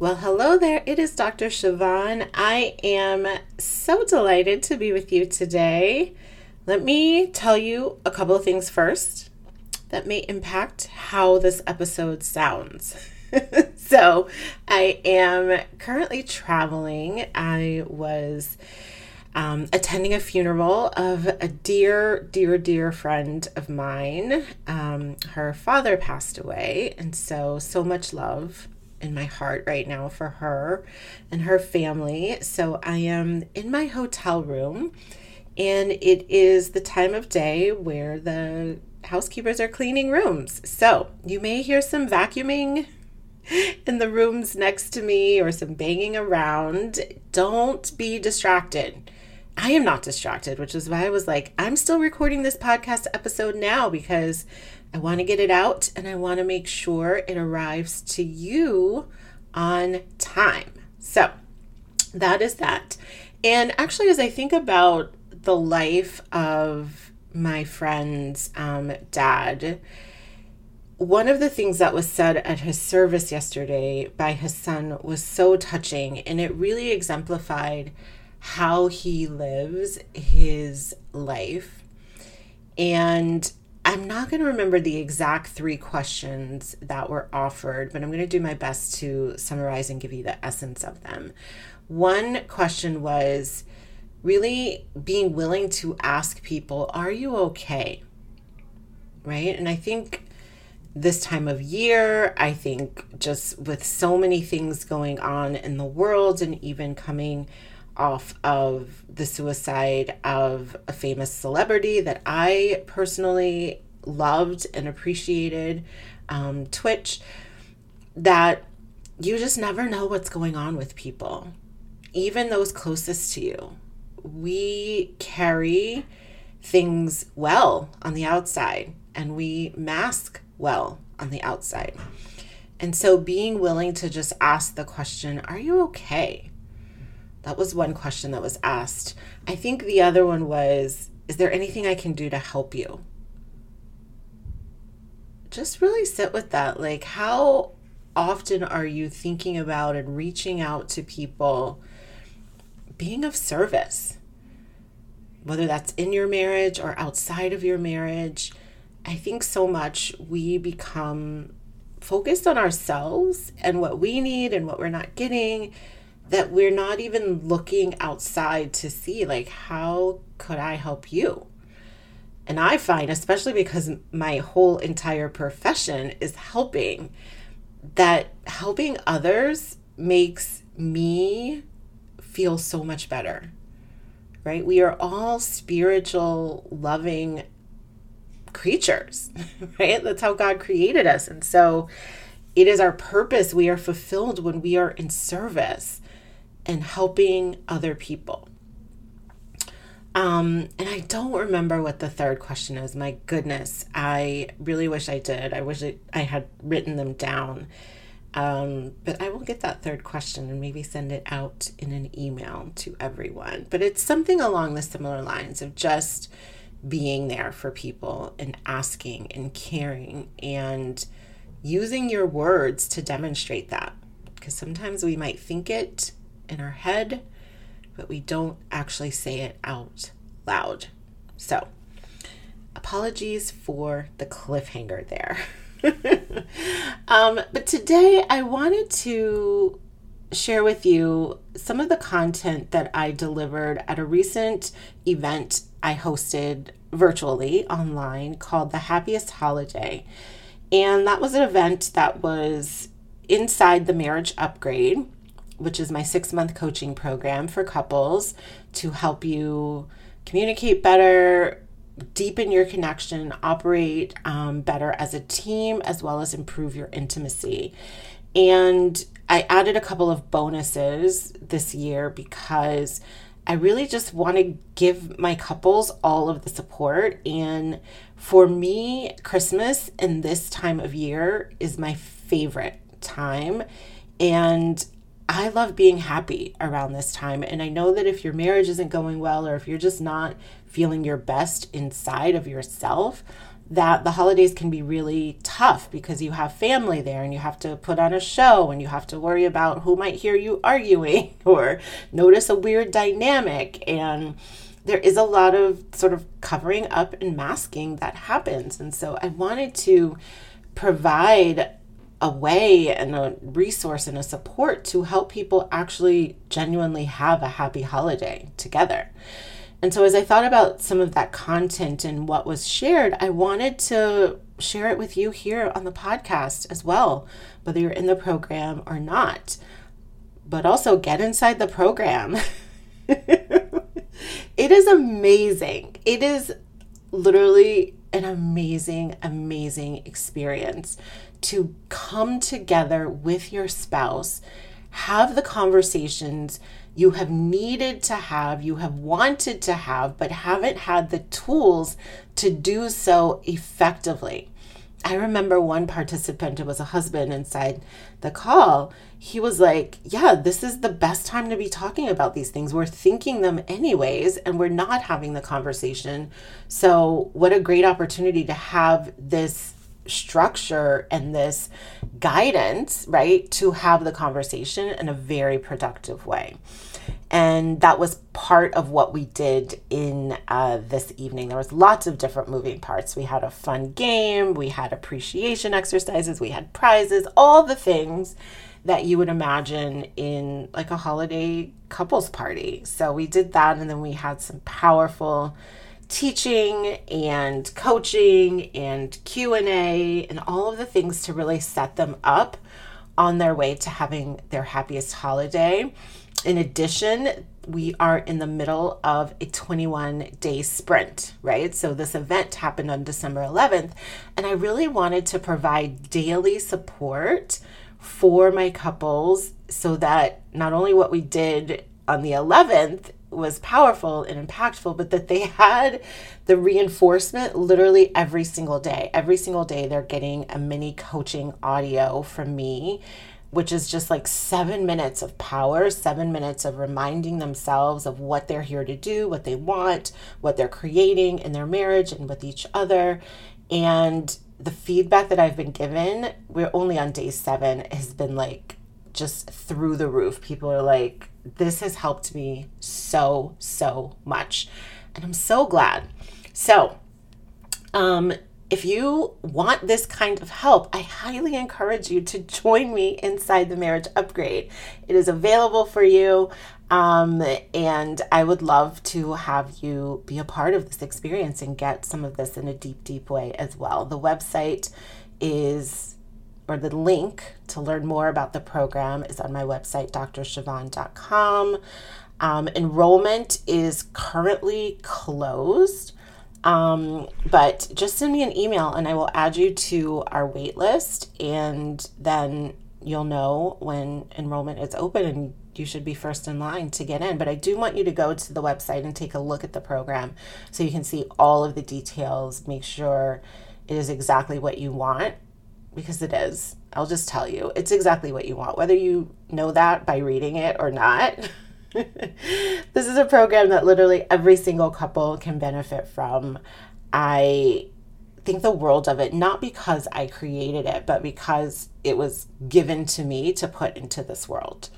Well, hello there. It is Dr. Siobhan. I am so delighted to be with you today. Let me tell you a couple of things first that may impact how this episode sounds. so, I am currently traveling. I was um, attending a funeral of a dear, dear, dear friend of mine. Um, her father passed away, and so, so much love in my heart right now for her and her family. So I am in my hotel room, and it is the time of day where the housekeepers are cleaning rooms. So you may hear some vacuuming in the rooms next to me or some banging around. Don't be distracted. I am not distracted, which is why I was like, I'm still recording this podcast episode now because I want to get it out and I want to make sure it arrives to you on time. So that is that. And actually, as I think about the life of my friend's um, dad, one of the things that was said at his service yesterday by his son was so touching and it really exemplified how he lives his life. And I'm not going to remember the exact three questions that were offered, but I'm going to do my best to summarize and give you the essence of them. One question was really being willing to ask people, Are you okay? Right? And I think this time of year, I think just with so many things going on in the world and even coming off of the suicide of a famous celebrity that I personally loved and appreciated, um, Twitch, that you just never know what's going on with people, even those closest to you. We carry things well on the outside and we mask well on the outside. And so being willing to just ask the question, Are you okay? That was one question that was asked. I think the other one was, Is there anything I can do to help you? Just really sit with that. Like, how often are you thinking about and reaching out to people, being of service? Whether that's in your marriage or outside of your marriage, I think so much we become focused on ourselves and what we need and what we're not getting that we're not even looking outside to see like how could I help you? And I find especially because my whole entire profession is helping that helping others makes me feel so much better. Right? We are all spiritual loving creatures, right? That's how God created us. And so it is our purpose. We are fulfilled when we are in service and helping other people. Um, and I don't remember what the third question is. My goodness, I really wish I did. I wish I had written them down. Um, but I will get that third question and maybe send it out in an email to everyone. But it's something along the similar lines of just being there for people and asking and caring and using your words to demonstrate that. Because sometimes we might think it in our head, but we don't actually say it out loud. So, apologies for the cliffhanger there. um, but today I wanted to share with you some of the content that I delivered at a recent event I hosted virtually online called The Happiest Holiday. And that was an event that was inside the Marriage Upgrade which is my six month coaching program for couples to help you communicate better, deepen your connection, operate um, better as a team, as well as improve your intimacy. And I added a couple of bonuses this year because I really just want to give my couples all of the support. And for me, Christmas and this time of year is my favorite time. And I love being happy around this time. And I know that if your marriage isn't going well or if you're just not feeling your best inside of yourself, that the holidays can be really tough because you have family there and you have to put on a show and you have to worry about who might hear you arguing or notice a weird dynamic. And there is a lot of sort of covering up and masking that happens. And so I wanted to provide a way and a resource and a support to help people actually genuinely have a happy holiday together. And so, as I thought about some of that content and what was shared, I wanted to share it with you here on the podcast as well, whether you're in the program or not. But also get inside the program. it is amazing. It is literally an amazing, amazing experience to come together with your spouse, have the conversations you have needed to have, you have wanted to have, but haven't had the tools to do so effectively. I remember one participant, it was a husband inside the call. He was like, Yeah, this is the best time to be talking about these things. We're thinking them anyways, and we're not having the conversation. So, what a great opportunity to have this structure and this guidance, right, to have the conversation in a very productive way. And that was part of what we did in uh, this evening. There was lots of different moving parts. We had a fun game, we had appreciation exercises, we had prizes, all the things that you would imagine in like a holiday couples party. So we did that, and then we had some powerful teaching and coaching and q&a and all of the things to really set them up on their way to having their happiest holiday in addition we are in the middle of a 21 day sprint, right? So, this event happened on December 11th, and I really wanted to provide daily support for my couples so that not only what we did on the 11th was powerful and impactful, but that they had the reinforcement literally every single day. Every single day, they're getting a mini coaching audio from me, which is just like seven minutes of power, seven minutes of reminding themselves of what they're here to do, what they want, what they're creating in their marriage and with each other. And the feedback that I've been given, we're only on day seven, has been like just through the roof. People are like, this has helped me so, so much. And I'm so glad. So, um, if you want this kind of help, I highly encourage you to join me inside the Marriage Upgrade. It is available for you, um, and I would love to have you be a part of this experience and get some of this in a deep, deep way as well. The website is or the link to learn more about the program is on my website, drsiobhan.com. Um, enrollment is currently closed, um, but just send me an email and I will add you to our wait list, and then you'll know when enrollment is open and you should be first in line to get in. But I do want you to go to the website and take a look at the program so you can see all of the details, make sure it is exactly what you want because it is. I'll just tell you, it's exactly what you want, whether you know that by reading it or not. this is a program that literally every single couple can benefit from. I think the world of it, not because I created it, but because it was given to me to put into this world.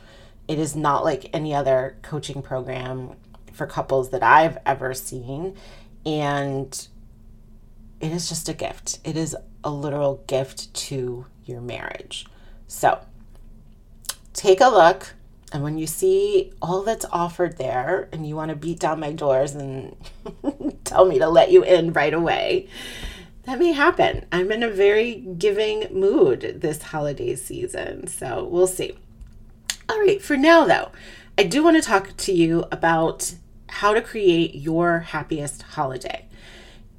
It is not like any other coaching program for couples that I've ever seen. And it is just a gift. It is a literal gift to your marriage. So take a look. And when you see all that's offered there and you want to beat down my doors and tell me to let you in right away, that may happen. I'm in a very giving mood this holiday season. So we'll see. All right, for now though, I do want to talk to you about how to create your happiest holiday.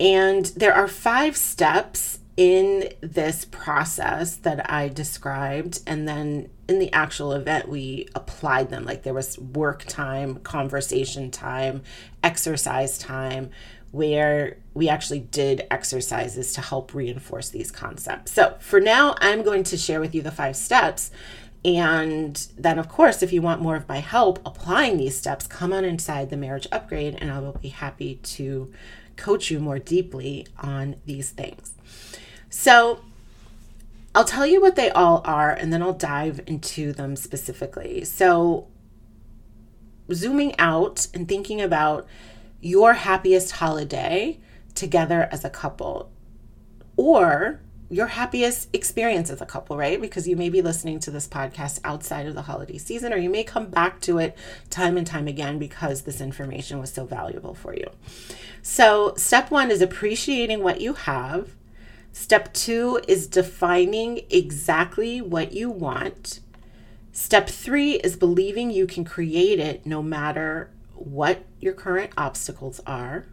And there are five steps in this process that I described. And then in the actual event, we applied them. Like there was work time, conversation time, exercise time, where we actually did exercises to help reinforce these concepts. So for now, I'm going to share with you the five steps. And then, of course, if you want more of my help applying these steps, come on inside the marriage upgrade, and I will be happy to coach you more deeply on these things. So, I'll tell you what they all are, and then I'll dive into them specifically. So, zooming out and thinking about your happiest holiday together as a couple, or your happiest experience as a couple, right? Because you may be listening to this podcast outside of the holiday season, or you may come back to it time and time again because this information was so valuable for you. So, step one is appreciating what you have. Step two is defining exactly what you want. Step three is believing you can create it no matter what your current obstacles are.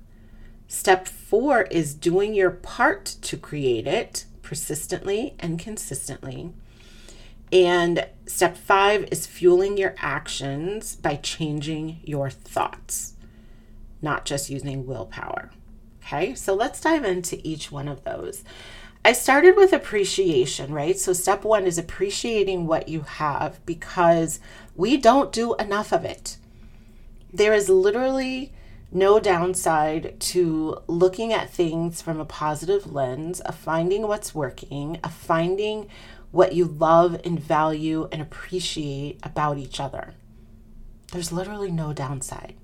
Step four is doing your part to create it persistently and consistently. And step five is fueling your actions by changing your thoughts, not just using willpower. Okay, so let's dive into each one of those. I started with appreciation, right? So, step one is appreciating what you have because we don't do enough of it. There is literally no downside to looking at things from a positive lens, of finding what's working, of finding what you love and value and appreciate about each other. There's literally no downside.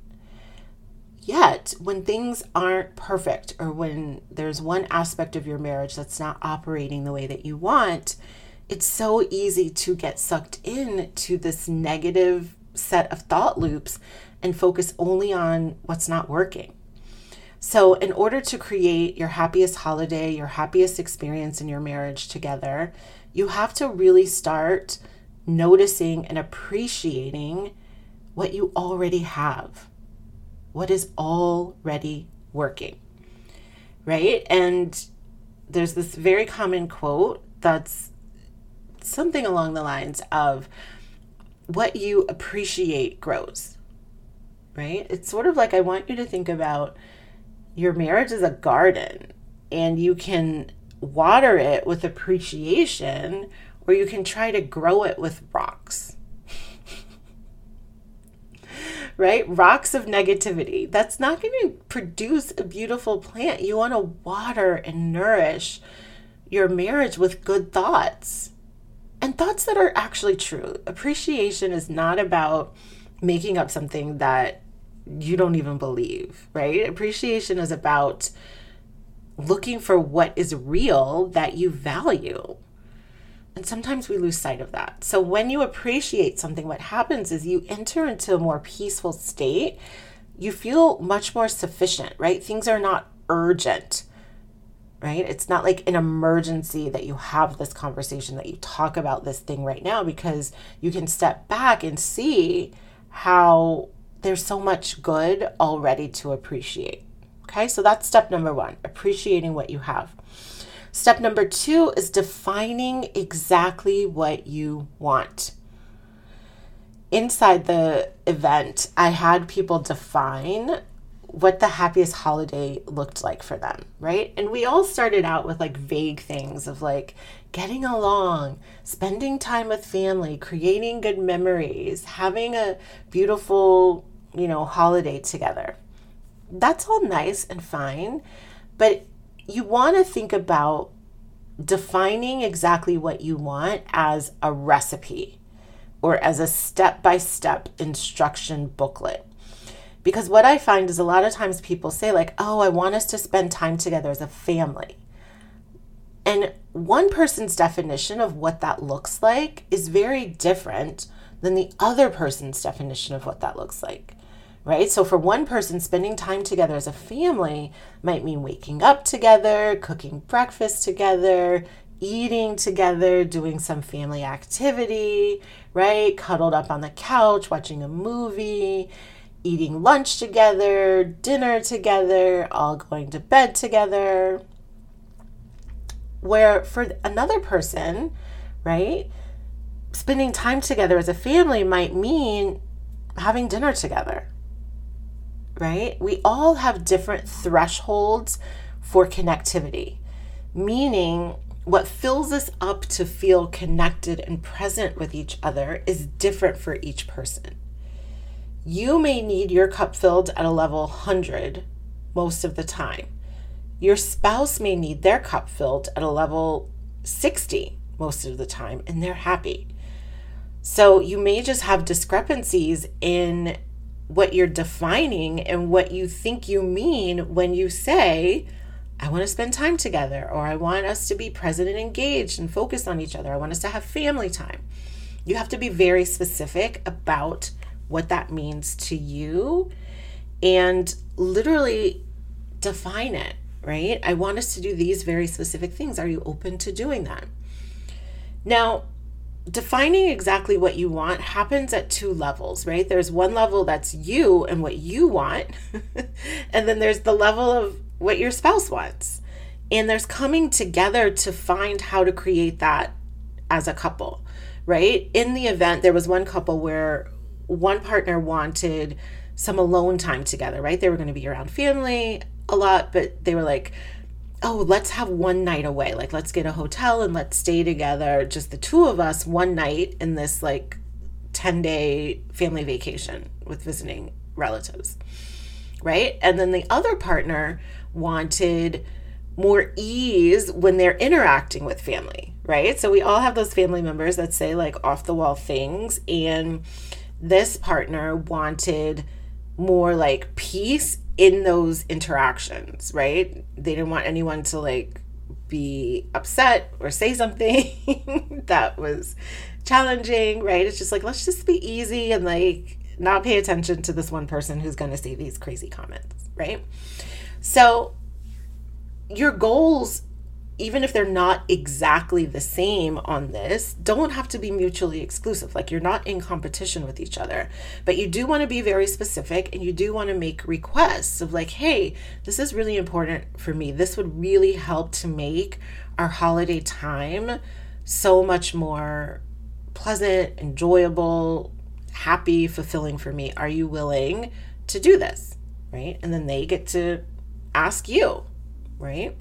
Yet, when things aren't perfect or when there's one aspect of your marriage that's not operating the way that you want, it's so easy to get sucked in to this negative set of thought loops and focus only on what's not working. So, in order to create your happiest holiday, your happiest experience in your marriage together, you have to really start noticing and appreciating what you already have, what is already working, right? And there's this very common quote that's something along the lines of what you appreciate grows right? It's sort of like I want you to think about your marriage as a garden and you can water it with appreciation or you can try to grow it with rocks. right? Rocks of negativity. That's not going to produce a beautiful plant. You want to water and nourish your marriage with good thoughts and thoughts that are actually true. Appreciation is not about making up something that you don't even believe, right? Appreciation is about looking for what is real that you value. And sometimes we lose sight of that. So when you appreciate something, what happens is you enter into a more peaceful state. You feel much more sufficient, right? Things are not urgent, right? It's not like an emergency that you have this conversation, that you talk about this thing right now, because you can step back and see how there's so much good already to appreciate. Okay, so that's step number one appreciating what you have. Step number two is defining exactly what you want. Inside the event, I had people define what the happiest holiday looked like for them, right? And we all started out with like vague things of like getting along, spending time with family, creating good memories, having a beautiful you know, holiday together. That's all nice and fine, but you want to think about defining exactly what you want as a recipe or as a step by step instruction booklet. Because what I find is a lot of times people say, like, oh, I want us to spend time together as a family. And one person's definition of what that looks like is very different than the other person's definition of what that looks like right? So for one person, spending time together as a family might mean waking up together, cooking breakfast together, eating together, doing some family activity, right? Cuddled up on the couch, watching a movie. eating lunch together, dinner together, all going to bed together. Where for another person, right, spending time together as a family might mean having dinner together, right? We all have different thresholds for connectivity, meaning what fills us up to feel connected and present with each other is different for each person. You may need your cup filled at a level 100 most of the time. Your spouse may need their cup filled at a level 60 most of the time, and they're happy. So you may just have discrepancies in what you're defining and what you think you mean when you say, I want to spend time together, or I want us to be present and engaged and focused on each other. I want us to have family time. You have to be very specific about what that means to you and literally define it, right? I want us to do these very specific things. Are you open to doing that? Now, defining exactly what you want happens at two levels, right? There's one level that's you and what you want, and then there's the level of what your spouse wants. And there's coming together to find how to create that as a couple, right? In the event, there was one couple where one partner wanted some alone time together, right? They were going to be around family a lot, but they were like, oh, let's have one night away. Like, let's get a hotel and let's stay together, just the two of us, one night in this like 10 day family vacation with visiting relatives, right? And then the other partner wanted more ease when they're interacting with family, right? So we all have those family members that say like off the wall things and this partner wanted more like peace in those interactions, right? They didn't want anyone to like be upset or say something that was challenging, right? It's just like, let's just be easy and like not pay attention to this one person who's going to say these crazy comments, right? So, your goals even if they're not exactly the same on this, don't have to be mutually exclusive. Like you're not in competition with each other, but you do want to be very specific and you do want to make requests of like, hey, this is really important for me. This would really help to make our holiday time so much more pleasant, enjoyable, happy, fulfilling for me. Are you willing to do this? Right. And then they get to ask you, right?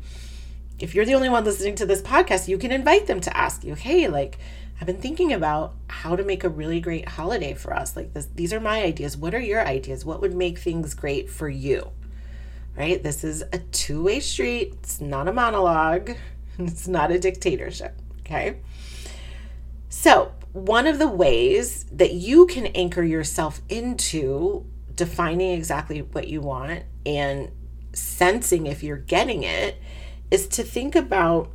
If you're the only one listening to this podcast, you can invite them to ask you, hey, like, I've been thinking about how to make a really great holiday for us. Like, this, these are my ideas. What are your ideas? What would make things great for you? Right? This is a two way street. It's not a monologue, it's not a dictatorship. Okay. So, one of the ways that you can anchor yourself into defining exactly what you want and sensing if you're getting it is to think about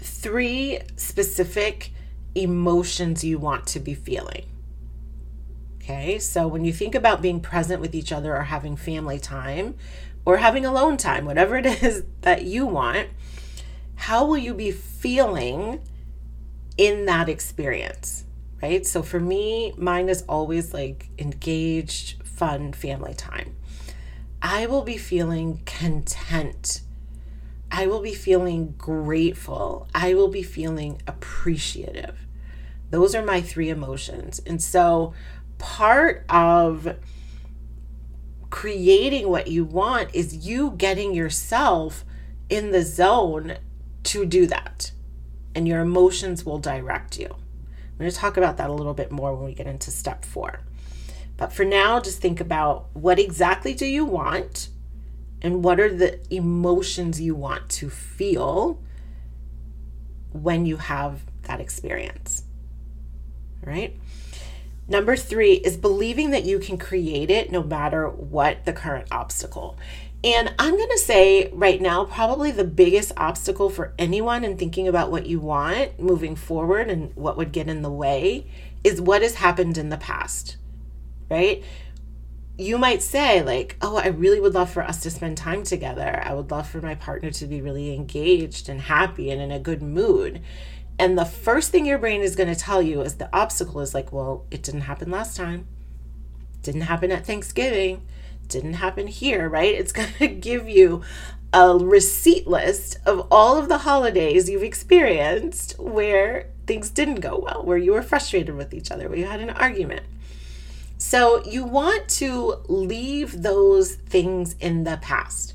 three specific emotions you want to be feeling. Okay, so when you think about being present with each other or having family time or having alone time, whatever it is that you want, how will you be feeling in that experience? Right? So for me, mine is always like engaged, fun family time. I will be feeling content I will be feeling grateful. I will be feeling appreciative. Those are my three emotions. And so, part of creating what you want is you getting yourself in the zone to do that. And your emotions will direct you. I'm going to talk about that a little bit more when we get into step four. But for now, just think about what exactly do you want? And what are the emotions you want to feel when you have that experience. Right? Number three is believing that you can create it no matter what the current obstacle. And I'm going to say right now, probably the biggest obstacle for anyone in thinking about what you want moving forward and what would get in the way is what has happened in the past, right? You might say like oh i really would love for us to spend time together i would love for my partner to be really engaged and happy and in a good mood and the first thing your brain is going to tell you is the obstacle is like well it didn't happen last time Didn't happen at Thanksgiving. Didn't happen here, right? It's going to give you a receipt list of all of the holidays you've experienced where things didn't go well, where you were frustrated with each other, where you had an argument. So you want to leave those things in the past.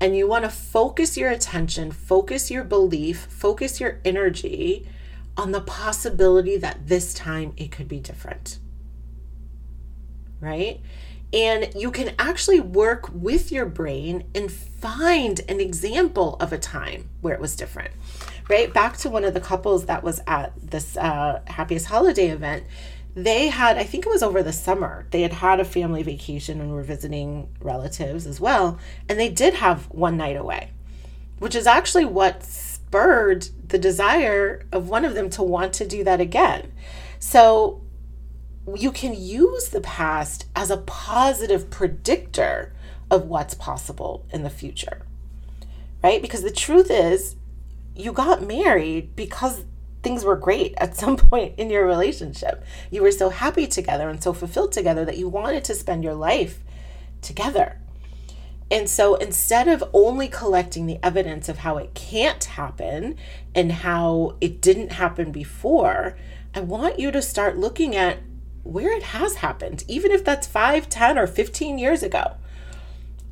And you want to focus your attention, focus your belief, focus your energy on the possibility that this time it could be different. Right? And you can actually work with your brain and find an example of a time where it was different. Right? Back to one of the couples that was at this uh, happiest holiday event they had i think it was over the summer they had had a family vacation and were visiting relatives as well and they did have one night away which is actually what spurred the desire of one of them to want to do that again. So you can use the past as a positive predictor of what's possible in the future right? Because the truth is you got married because things were great at some point in your relationship. You were so happy together and so fulfilled together that you wanted to spend your life together. And so instead of only collecting the evidence of how it can't happen and how it didn't happen before, I want you to start looking at where it has happened, even if that's 5, 10, or 15 years ago,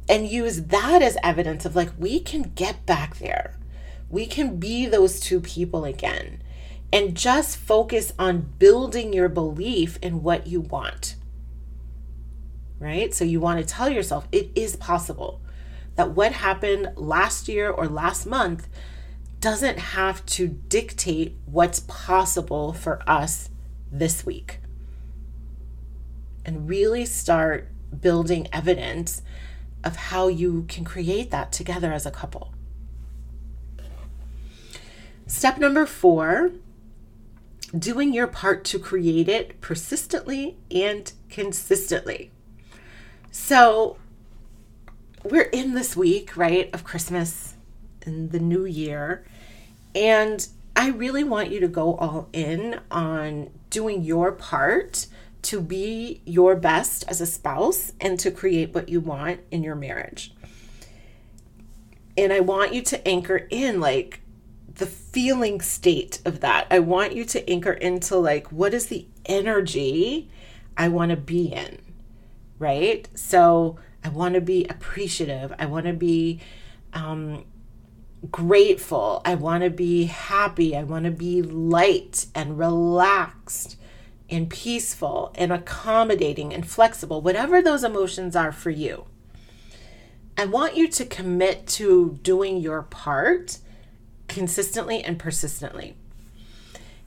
and use that as evidence of like, we can get back there. We can be those two people again and just focus on building your belief in what you want. Right? So you want to tell yourself it is possible that what happened last year or last month doesn't have to dictate what's possible for us this week. And really start building evidence of how you can create that together as a couple. Step number four doing your part to create it persistently and consistently. So, we're in this week, right, of Christmas and the new year. And I really want you to go all in on doing your part to be your best as a spouse and to create what you want in your marriage. And I want you to anchor in like the feeling state of that. I want you to anchor into like, what is the energy I want to be in? Right? So I want to be appreciative. I want to be um, grateful. I want to be happy. I want to be light and relaxed and peaceful and accommodating and flexible, whatever those emotions are for you. I want you to commit to doing your part consistently and persistently.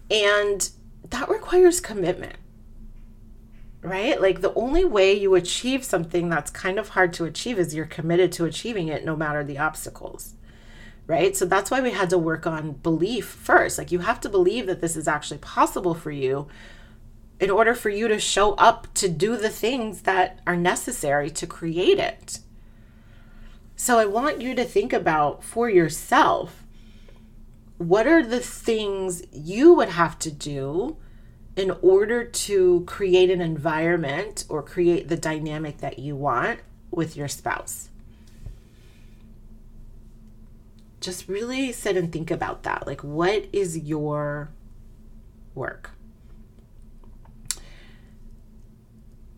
And that requires commitment, right? Like the only way you achieve something that's kind of hard to achieve is you're committed to achieving it no matter the obstacles, right? So that's why we had to work on belief first. Like you have to believe that this is actually possible for you in order for you to show up to do the things that are necessary to create it. So I want you to think about for yourself what are the things you would have to do in order to create an environment or create the dynamic that you want with your spouse? Just really sit and think about that. Like, what is your work?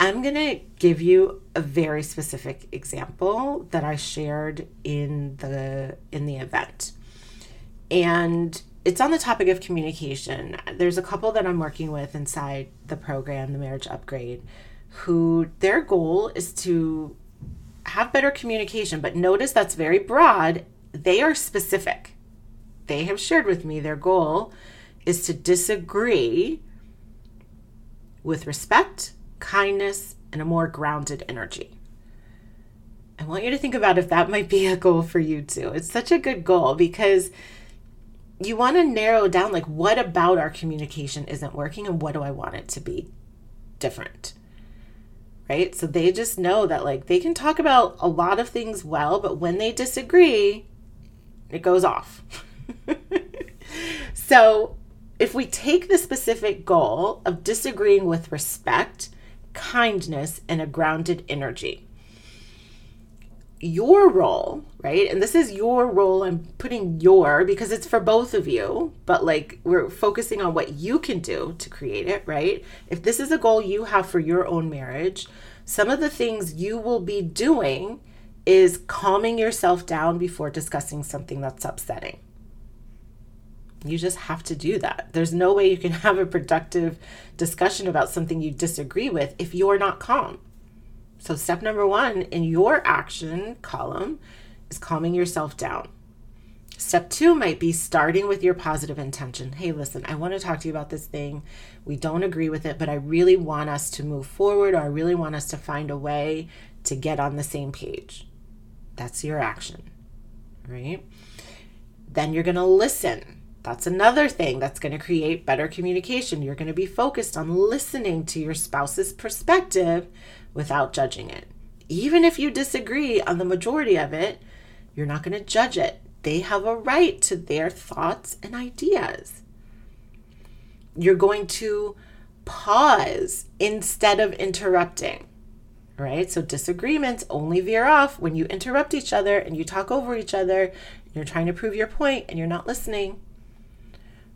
I'm going to give you a very specific example that I shared in the in the event and it's on the topic of communication. There's a couple that I'm working with inside the program, the marriage upgrade, who their goal is to have better communication, but notice that's very broad. They are specific. They have shared with me their goal is to disagree with respect, kindness, and a more grounded energy. I want you to think about if that might be a goal for you too. It's such a good goal because you want to narrow down like what about our communication isn't working and what do I want it to be different. Right? So they just know that like they can talk about a lot of things well, but when they disagree, it goes off. so if we take the specific goal of disagreeing with respect kindness, and a grounded energy. Your role, right? And this is your role. I'm putting your because it's for both of you, but like we're focusing on what you can do to create it, right? If this is a goal you have for your own marriage, some of the things you will be doing is calming yourself down before discussing something that's upsetting. You just have to do that. There's no way you can have a productive discussion about something you disagree with if you're not calm. So, step number one in your action column is calming yourself down. Step two might be starting with your positive intention. Hey, listen, I want to talk to you about this thing. We don't agree with it, but I really want us to move forward, or I really want us to find a way to get on the same page. That's your action, right? Then you're going to listen. That's another thing that's going to create better communication. You're going to be focused on listening to your spouse's perspective without judging it. Even if you disagree on the majority of it, you're not going to judge it. They have a right to their thoughts and ideas. You're going to pause instead of interrupting, right? So disagreements only veer off when you interrupt each other and you talk over each other. You're trying to prove your point and you're not listening.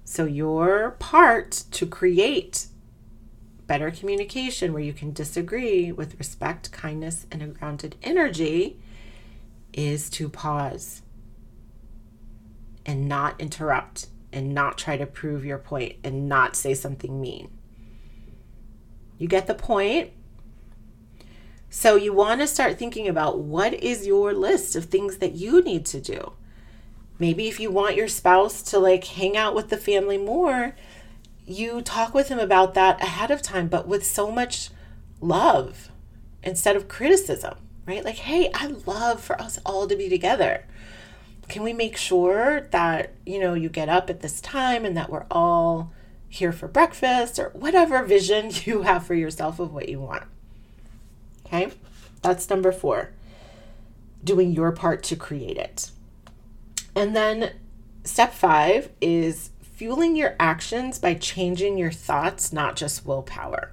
So, your part to create better communication where you can disagree with respect, kindness, and a grounded energy is to pause and not interrupt and not try to prove your point and not say something mean. You get the point? So, you want to start thinking about what is your list of things that you need to do. Maybe if you want your spouse to like hang out with the family more, you talk with him about that ahead of time, but with so much love instead of criticism, right? Like, hey, I love for us all to be together. Can we make sure that, you know, you get up at this time and that we're all here for breakfast or whatever vision you have for yourself of what you want? Okay, that's number four doing your part to create it. And then step five is fueling your actions by changing your thoughts, not just willpower.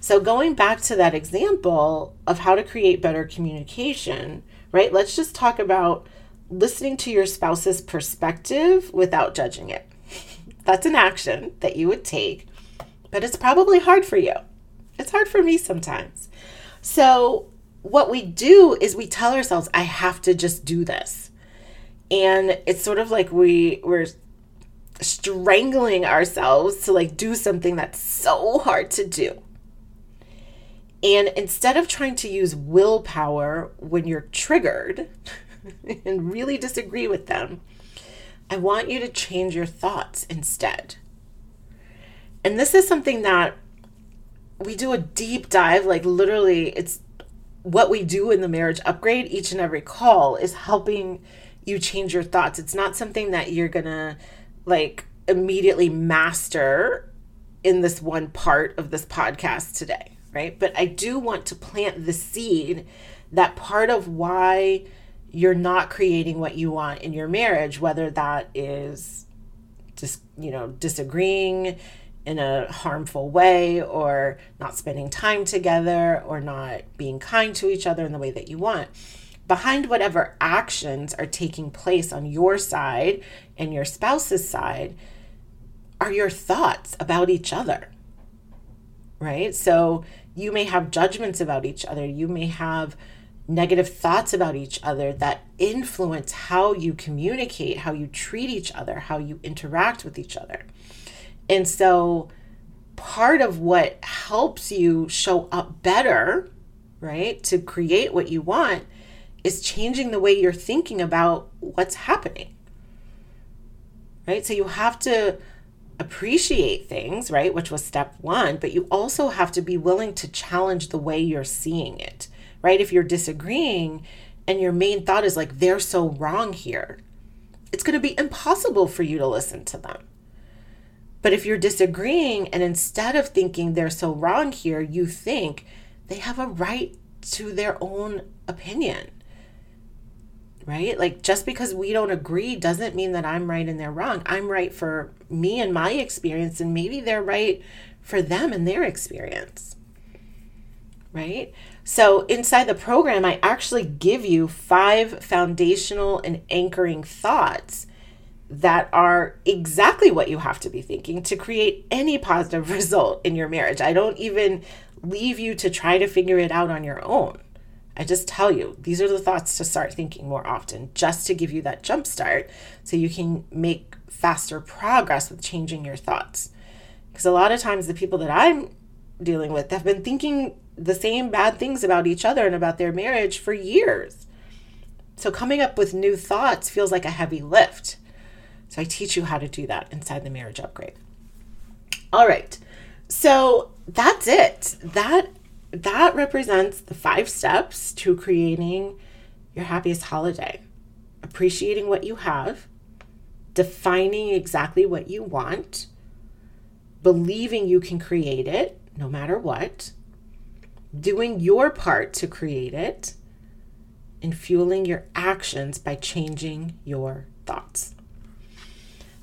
So, going back to that example of how to create better communication, right? Let's just talk about listening to your spouse's perspective without judging it. That's an action that you would take, but it's probably hard for you. It's hard for me sometimes. So, what we do is we tell ourselves, I have to just do this and it's sort of like we we're strangling ourselves to like do something that's so hard to do. And instead of trying to use willpower when you're triggered and really disagree with them, I want you to change your thoughts instead. And this is something that we do a deep dive, like literally, it's what we do in the marriage upgrade each and every call is helping you change your thoughts. It's not something that you're going to like immediately master in this one part of this podcast today, right? But I do want to plant the seed that part of why you're not creating what you want in your marriage, whether that is just, you know, disagreeing in a harmful way or not spending time together or not being kind to each other in the way that you want behind whatever actions are taking place on your side and your spouse's side are your thoughts about each other. Right? So you may have judgments about each other. You may have negative thoughts about each other that influence how you communicate, how you treat each other, how you interact with each other. And so part of what helps you show up better, right, to create what you want is changing the way you're thinking about what's happening. Right? So you have to appreciate things, right? Which was step one, but you also have to be willing to challenge the way you're seeing it, right? If you're disagreeing and your main thought is like, they're so wrong here, it's going to be impossible for you to listen to them. But if you're disagreeing and instead of thinking they're so wrong here, you think they have a right to their own opinion right? Like just because we don't agree doesn't mean that I'm right and they're wrong. I'm right for me and my experience, and maybe they're right for them and their experience. right? So, inside the program, I actually give you five foundational and anchoring thoughts that are exactly what you have to be thinking to create any positive result in your marriage. I don't even leave you to try to figure it out on your own. I just tell you, these are the thoughts to start thinking more often, just to give you that jump start so you can make faster progress with changing your thoughts. Because a lot of times, the people that I'm dealing with have been thinking the same bad things about each other and about their marriage for years. So, coming up with new thoughts feels like a heavy lift. So, I teach you how to do that inside the marriage upgrade. All right. So, that's it. That that represents the five steps to creating your happiest holiday. Appreciating what you have, defining exactly what you want, believing you can create it no matter what, doing your part to create it, and fueling your actions by changing your thoughts.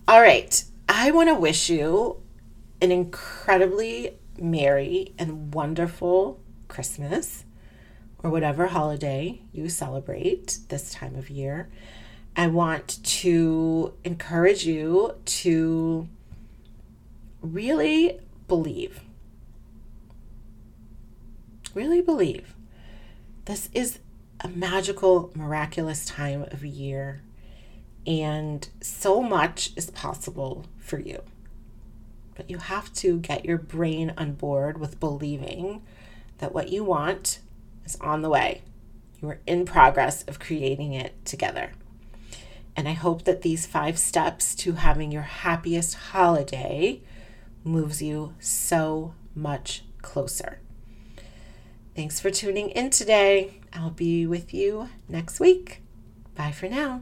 All right, I want to wish you an incredibly merry and wonderful Christmas or whatever holiday you celebrate this time of year. I want to encourage you to really believe. Really believe. This is a magical, miraculous time of year, and so much is possible for you. But you have to get your brain on board with believing that what you want is on the way. You are in progress of creating it together. And I hope that these five steps to having your happiest holiday moves you so much closer. Thanks for tuning in today. I'll be with you next week. Bye for now.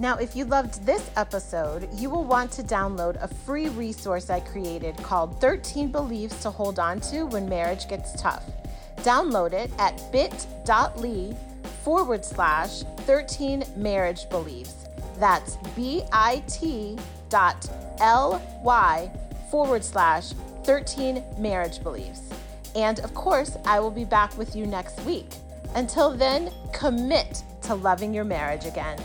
Now, if you loved this episode, you will want to download a free resource I created called 13 Beliefs to Hold On to When Marriage Gets Tough. Download it at bit.ly forward slash 13 marriage beliefs. That's bit dot ly forward slash 13 marriage beliefs. And of course, I will be back with you next week. Until then, commit to loving your marriage again.